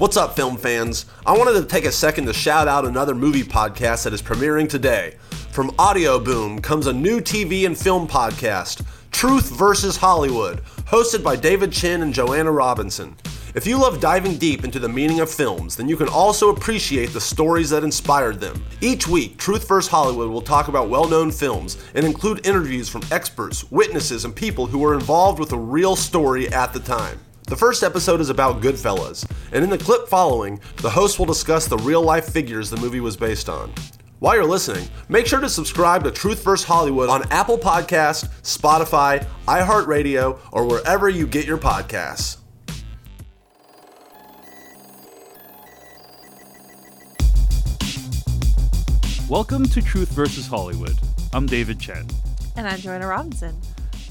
What's up, film fans? I wanted to take a second to shout out another movie podcast that is premiering today. From Audioboom comes a new TV and film podcast, Truth versus Hollywood, hosted by David Chen and Joanna Robinson. If you love diving deep into the meaning of films, then you can also appreciate the stories that inspired them. Each week, Truth vs. Hollywood will talk about well known films and include interviews from experts, witnesses, and people who were involved with the real story at the time. The first episode is about Goodfellas, and in the clip following, the host will discuss the real life figures the movie was based on. While you're listening, make sure to subscribe to Truth vs. Hollywood on Apple Podcast, Spotify, iHeartRadio, or wherever you get your podcasts. Welcome to Truth versus Hollywood. I'm David Chen. And I'm Joanna Robinson.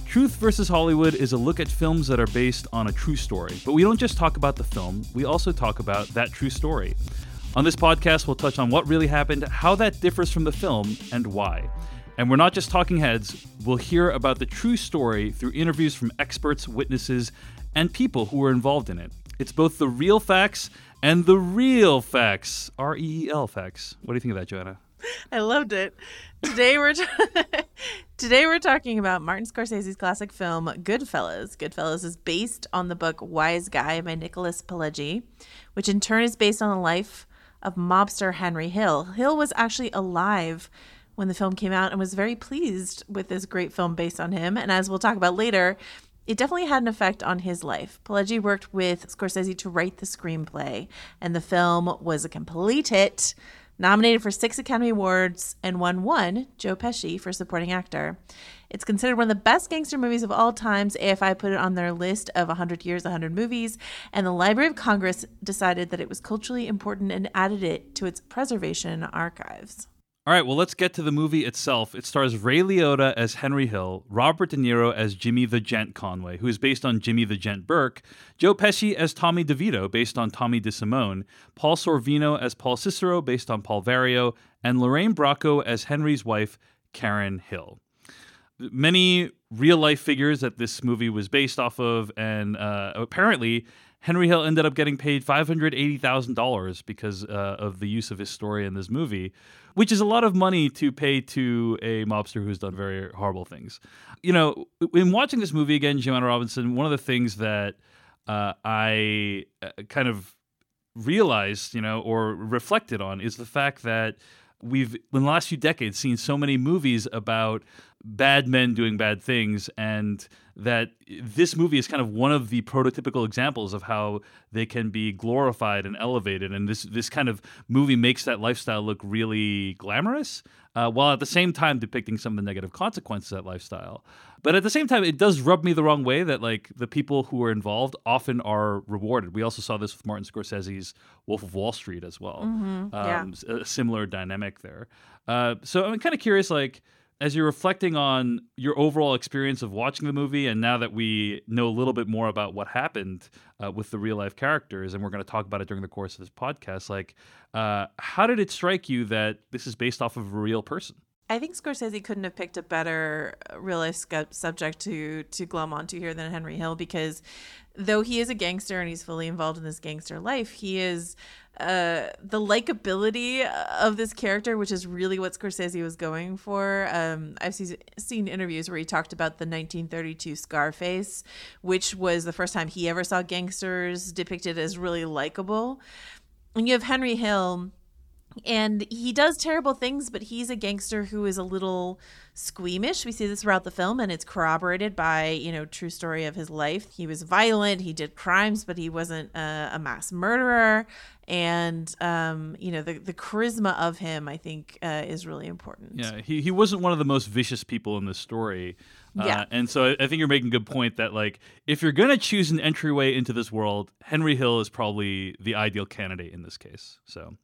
Truth versus Hollywood is a look at films that are based on a true story. But we don't just talk about the film, we also talk about that true story. On this podcast, we'll touch on what really happened, how that differs from the film, and why. And we're not just talking heads, we'll hear about the true story through interviews from experts, witnesses, and people who were involved in it. It's both the real facts and the real facts. R E E L facts. What do you think of that, Joanna? I loved it. Today we're t- today we're talking about Martin Scorsese's classic film Goodfellas. Goodfellas is based on the book Wise Guy by Nicholas Pileggi, which in turn is based on the life of mobster Henry Hill. Hill was actually alive when the film came out and was very pleased with this great film based on him. And as we'll talk about later, it definitely had an effect on his life. Pileggi worked with Scorsese to write the screenplay, and the film was a complete hit nominated for six Academy Awards and won one, Joe Pesci, for supporting actor. It's considered one of the best gangster movies of all times. AFI put it on their list of 100 years, 100 movies, and the Library of Congress decided that it was culturally important and added it to its preservation archives. All right, well, let's get to the movie itself. It stars Ray Liotta as Henry Hill, Robert De Niro as Jimmy the Gent Conway, who is based on Jimmy the Gent Burke, Joe Pesci as Tommy DeVito, based on Tommy DeSimone, Paul Sorvino as Paul Cicero, based on Paul Vario, and Lorraine Bracco as Henry's wife, Karen Hill. Many real life figures that this movie was based off of, and uh, apparently Henry Hill ended up getting paid $580,000 because uh, of the use of his story in this movie, which is a lot of money to pay to a mobster who's done very horrible things. You know, in watching this movie again, Joanna Robinson, one of the things that uh, I uh, kind of realized, you know, or reflected on is the fact that we've in the last few decades seen so many movies about bad men doing bad things and that this movie is kind of one of the prototypical examples of how they can be glorified and elevated. And this this kind of movie makes that lifestyle look really glamorous uh, while at the same time depicting some of the negative consequences of that lifestyle. But at the same time it does rub me the wrong way that like the people who are involved often are rewarded. We also saw this with martin scorsese's wolf of wall street as well. Mm-hmm. yeah. um, a similar dynamic there. Uh, so i'm kind of curious like as you're reflecting on your overall experience of watching the movie, and now that we know a little bit more about what happened uh, with the real life characters, and we're going to talk about it during the course of this podcast, like, uh, how did it strike you that this is based off of a real person? I think Scorsese couldn't have picked a better real life subject to to glom onto here than Henry Hill because though he is a gangster and he's fully involved in this gangster life, he is uh, the likability of this character, which is really what Scorsese was going for. Um, I've see, seen interviews where he talked about the 1932 Scarface, which was the first time he ever saw gangsters depicted as really likable. And you have Henry Hill and he does terrible things but he's a gangster who is a little squeamish we see this throughout the film and it's corroborated by you know true story of his life he was violent he did crimes but he wasn't a, a mass murderer and um, you know the, the charisma of him i think uh, is really important yeah he, he wasn't one of the most vicious people in the story uh, yeah. and so I think you're making a good point that like if you're gonna choose an entryway into this world, Henry Hill is probably the ideal candidate in this case. So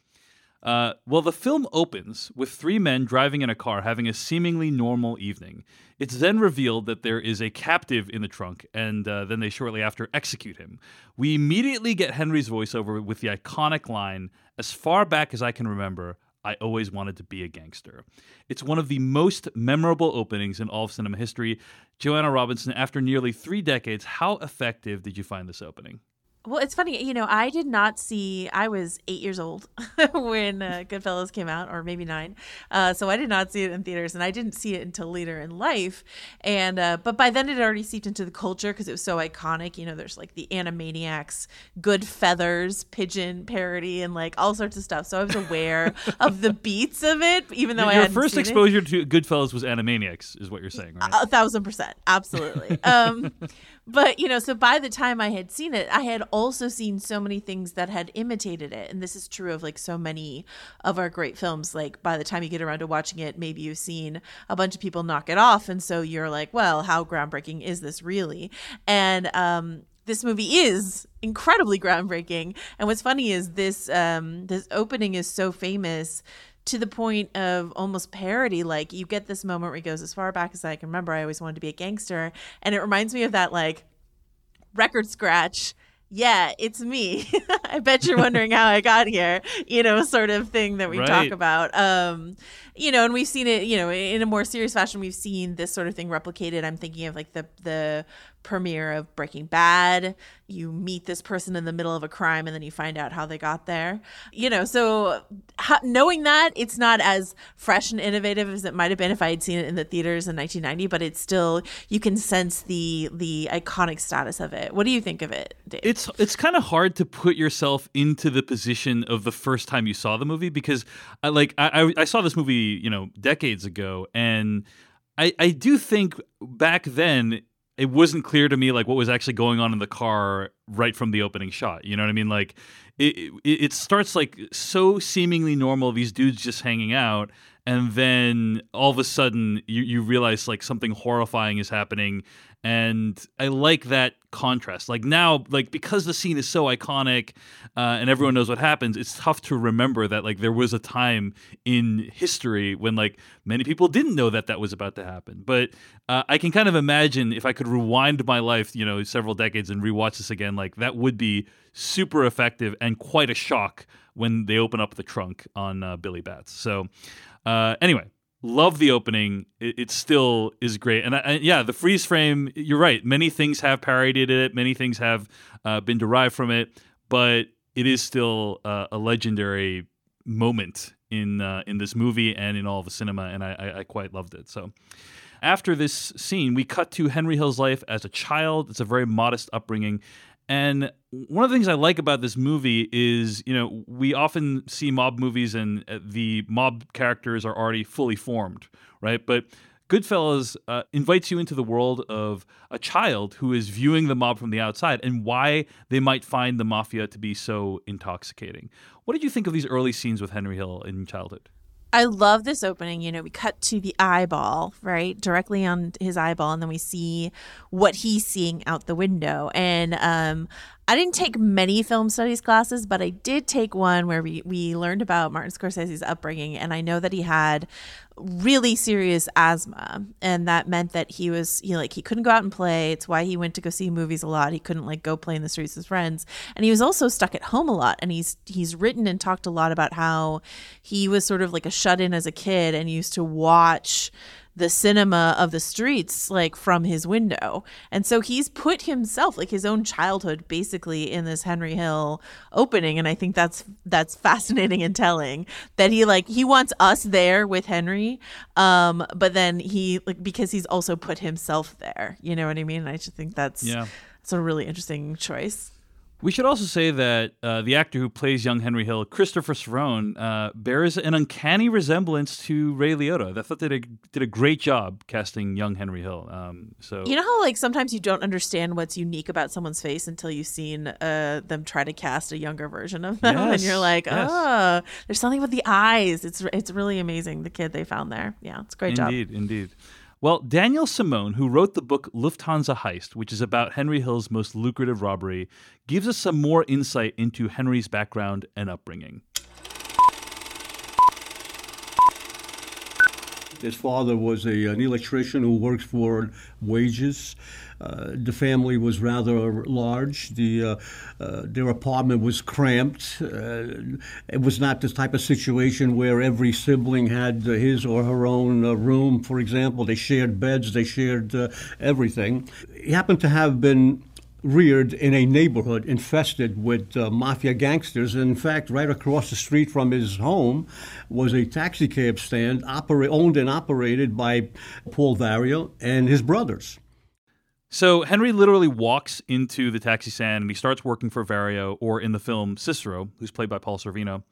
uh, well, the film opens with three men driving in a car having a seemingly normal evening. It's then revealed that there is a captive in the trunk, and uh, then they shortly after execute him. We immediately get Henry's voiceover with the iconic line As far back as I can remember, I always wanted to be a gangster. It's one of the most memorable openings in all of cinema history. Joanna Robinson, after nearly three decades, how effective did you find this opening? Well, it's funny, you know, I did not see. I was eight years old when uh, Goodfellas came out, or maybe nine. Uh, so I did not see it in theaters, and I didn't see it until later in life. And uh, but by then it already seeped into the culture because it was so iconic. You know, there's like the Animaniacs, Goodfeathers, pigeon parody, and like all sorts of stuff. So I was aware of the beats of it, even though Your I had first exposure to Goodfellas was Animaniacs, is what you're saying, right? a thousand percent absolutely um but you know so by the time i had seen it i had also seen so many things that had imitated it. And this is true of like so many of our great films. Like by the time you get around to watching it maybe you've seen a bunch of people knock it off. And so you're like well how groundbreaking is this really? And um this movie is incredibly groundbreaking. And what's funny is this um this opening is so famous to the point of almost parody. Like you get this moment where he goes, as far back as I can remember, I always wanted to be a gangster. And it reminds me of that like record scratch. Yeah, it's me. I bet you're wondering how I got here, you know, sort of thing that we Right. talk about. Um, you know, and we've seen it, you know, in a more serious fashion, we've seen this sort of thing replicated. I'm thinking of like the the premiere of Breaking Bad. You meet this person in the middle of a crime and then you find out how they got there. You know, so ho- knowing that it's not as fresh and innovative as it might have been if I had seen it in the theaters in 1990, but it's still you can sense the the iconic status of it. What do you think of it, Dave? it's it's kind of hard to put yourself into the position of the first time you saw the movie because I like I I- I saw this movie you know decades ago and I I do think back then it wasn't clear to me like what was actually going on in the car right from the opening shot you know what I mean? Like it it, it starts like so seemingly normal these dudes just hanging out and then all of a sudden you, you realize like something horrifying is happening and i like that contrast. Like now like because the scene is so iconic uh, and everyone knows what happens it's tough to remember that like there was a time in history when like many people didn't know that that was about to happen. But uh, i can kind of imagine if i could rewind my life you know several decades and rewatch this again like that would be super effective and quite a shock when they open up the trunk on uh, Billy Batts. So uh, anyway, love the opening. It, it still is great, and, I, and yeah, the freeze frame. You're right. Many things have parodied it. Many things have uh, been derived from it, but it is still uh, a legendary moment in uh, in this movie and in all the cinema, and I, I, I quite loved it. So. After this scene, we cut to Henry Hill's life as a child. It's a very modest upbringing. And one of the things I like about this movie is, you know, we often see mob movies and uh, the mob characters are already fully formed, right? But Goodfellas uh, invites you into the world of a child who is viewing the mob from the outside and why they might find the mafia to be so intoxicating. What did you think of these early scenes with Henry Hill in childhood? I love this opening. You know, we cut to the eyeball, right? Directly on his eyeball, and then we see what he's seeing out the window. And um, I didn't take many film studies classes, but I did take one where we, we learned about Martin Scorsese's upbringing. And I know that he had really serious asthma. And that meant that he was, you know, like he couldn't go out and play. It's why he went to go see movies a lot. He couldn't like go play in the streets with friends. And he was also stuck at home a lot. And he's he's written and talked a lot about how he was sort of like a shut in as a kid and used to watch the cinema of the streets like from his window. And so he's put himself like his own childhood basically in this Henry Hill opening and I think that's that's fascinating and telling that he like he wants us there with Henry um but then he like because he's also put himself there. You know what I mean? And I just think that's Yeah. it's a really interesting choice. We should also say that uh, the actor who plays young Henry Hill, Christopher Serrone, uh, bears an uncanny resemblance to Ray Liotta. I thought they did a, did a great job casting young Henry Hill. Um, so You know how like sometimes you don't understand what's unique about someone's face until you've seen uh, them try to cast a younger version of them, and you're like, yes. oh, there's something with the eyes. It's it's really amazing the kid they found there. Yeah, it's a great job. Indeed, indeed. Well, Daniel Simone, who wrote the book Lufthansa Heist, which is about Henry Hill's most lucrative robbery, gives us some more insight into Henry's background and upbringing. His father was a, an electrician who worked for wages. Uh, the family was rather large. The, uh, uh, their apartment was cramped. Uh, it was not the type of situation where every sibling had his or her own uh, room, for example. They shared beds, they shared everything. He happened to have been reared in a neighborhood infested with uh, mafia gangsters. In fact, right across the street from his home was a taxi cab stand owned and operated by Paul Vario and his brothers. So Henry literally walks into the taxi stand and he starts working for Vario, or in the film Cicero, who's played by Paul Sorvino.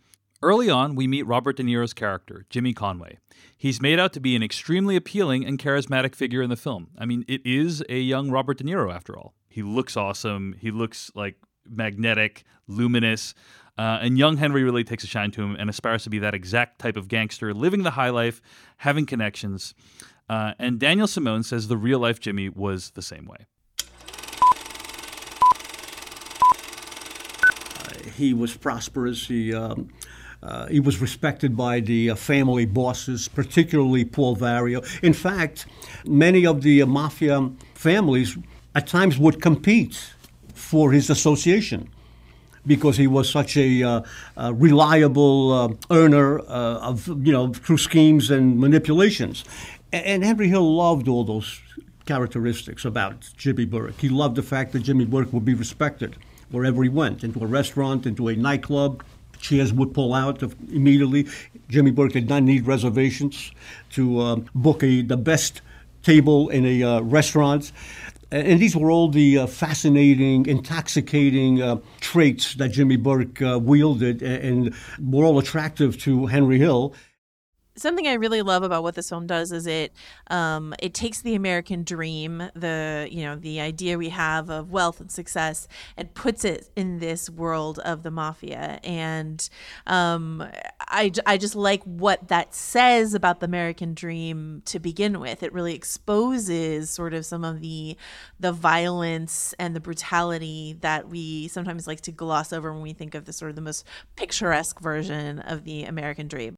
Early on, we meet Robert De Niro's character, Jimmy Conway. He's made out to be an extremely appealing and charismatic figure in the film. I mean, it is a young Robert De Niro after all. He looks awesome. He looks like magnetic, luminous. Uh, and young Henry really takes a shine to him and aspires to be that exact type of gangster, living the high life, having connections. Uh, and Daniel Simone says the real life Jimmy was the same way. he was prosperous. He um, uh, he was respected by the uh, family bosses, particularly Paul Vario. In fact, many of the uh, mafia families at times would compete for his association because he was such a, uh, reliable uh, earner uh, of you know through schemes and manipulations. And, and Henry Hill loved all those characteristics about Jimmy Burke. He loved the fact that Jimmy Burke would be respected wherever he went, into a restaurant, into a nightclub. Chairs would pull out immediately. Jimmy Burke did not need reservations to um, book a, the best table in a uh, restaurant. And these were all the uh, fascinating, intoxicating uh, traits that Jimmy Burke uh, wielded and were all attractive to Henry Hill something I really love about what this film does is it um, it takes the American dream, the you know the idea we have of wealth and success, and puts it in this world of the mafia. And um, I I just like what that says about the American dream to begin with. It really exposes sort of some of the the violence and the brutality that we sometimes like to gloss over when we think of the sort of the most picturesque version of the American dream.